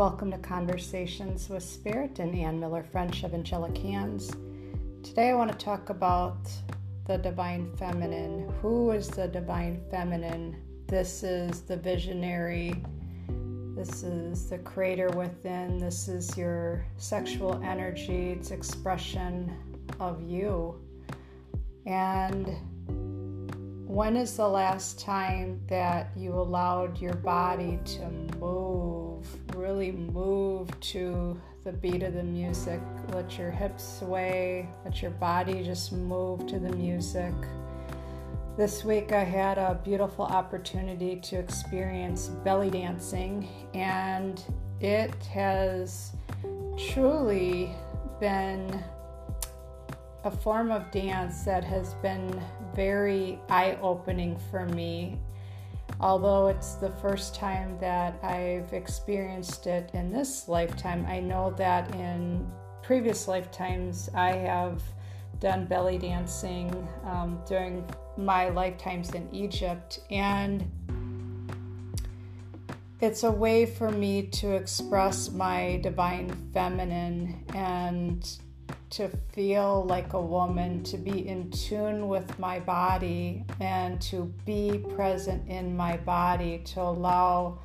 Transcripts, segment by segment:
Welcome to Conversations with Spirit and Ann Miller French of Angelic Hands. Today I want to talk about the Divine Feminine. Who is the Divine Feminine? This is the visionary, this is the creator within, this is your sexual energy, it's expression of you. And when is the last time that you allowed your body to move, really move to the beat of the music? Let your hips sway, let your body just move to the music. This week I had a beautiful opportunity to experience belly dancing, and it has truly been a form of dance that has been very eye opening for me. Although it's the first time that I've experienced it in this lifetime, I know that in previous lifetimes I have done belly dancing um, during my lifetimes in Egypt. And it's a way for me to express my divine feminine and to feel like a woman, to be in tune with my body, and to be present in my body, to allow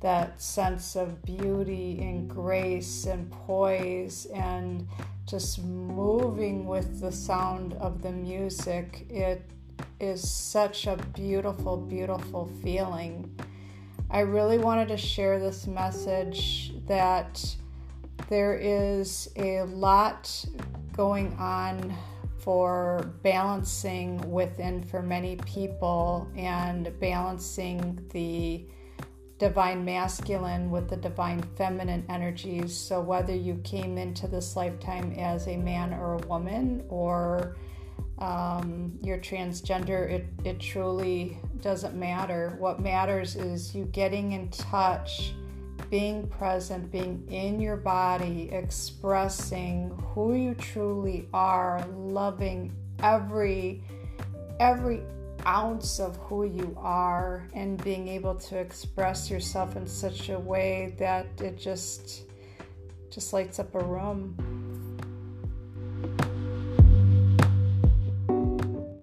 that sense of beauty and grace and poise and just moving with the sound of the music. It is such a beautiful, beautiful feeling. I really wanted to share this message that there is a lot going on for balancing within for many people and balancing the divine masculine with the divine feminine energies. So, whether you came into this lifetime as a man or a woman or um, you're transgender, it, it truly doesn't matter. What matters is you getting in touch being present, being in your body, expressing who you truly are, loving every every ounce of who you are and being able to express yourself in such a way that it just just lights up a room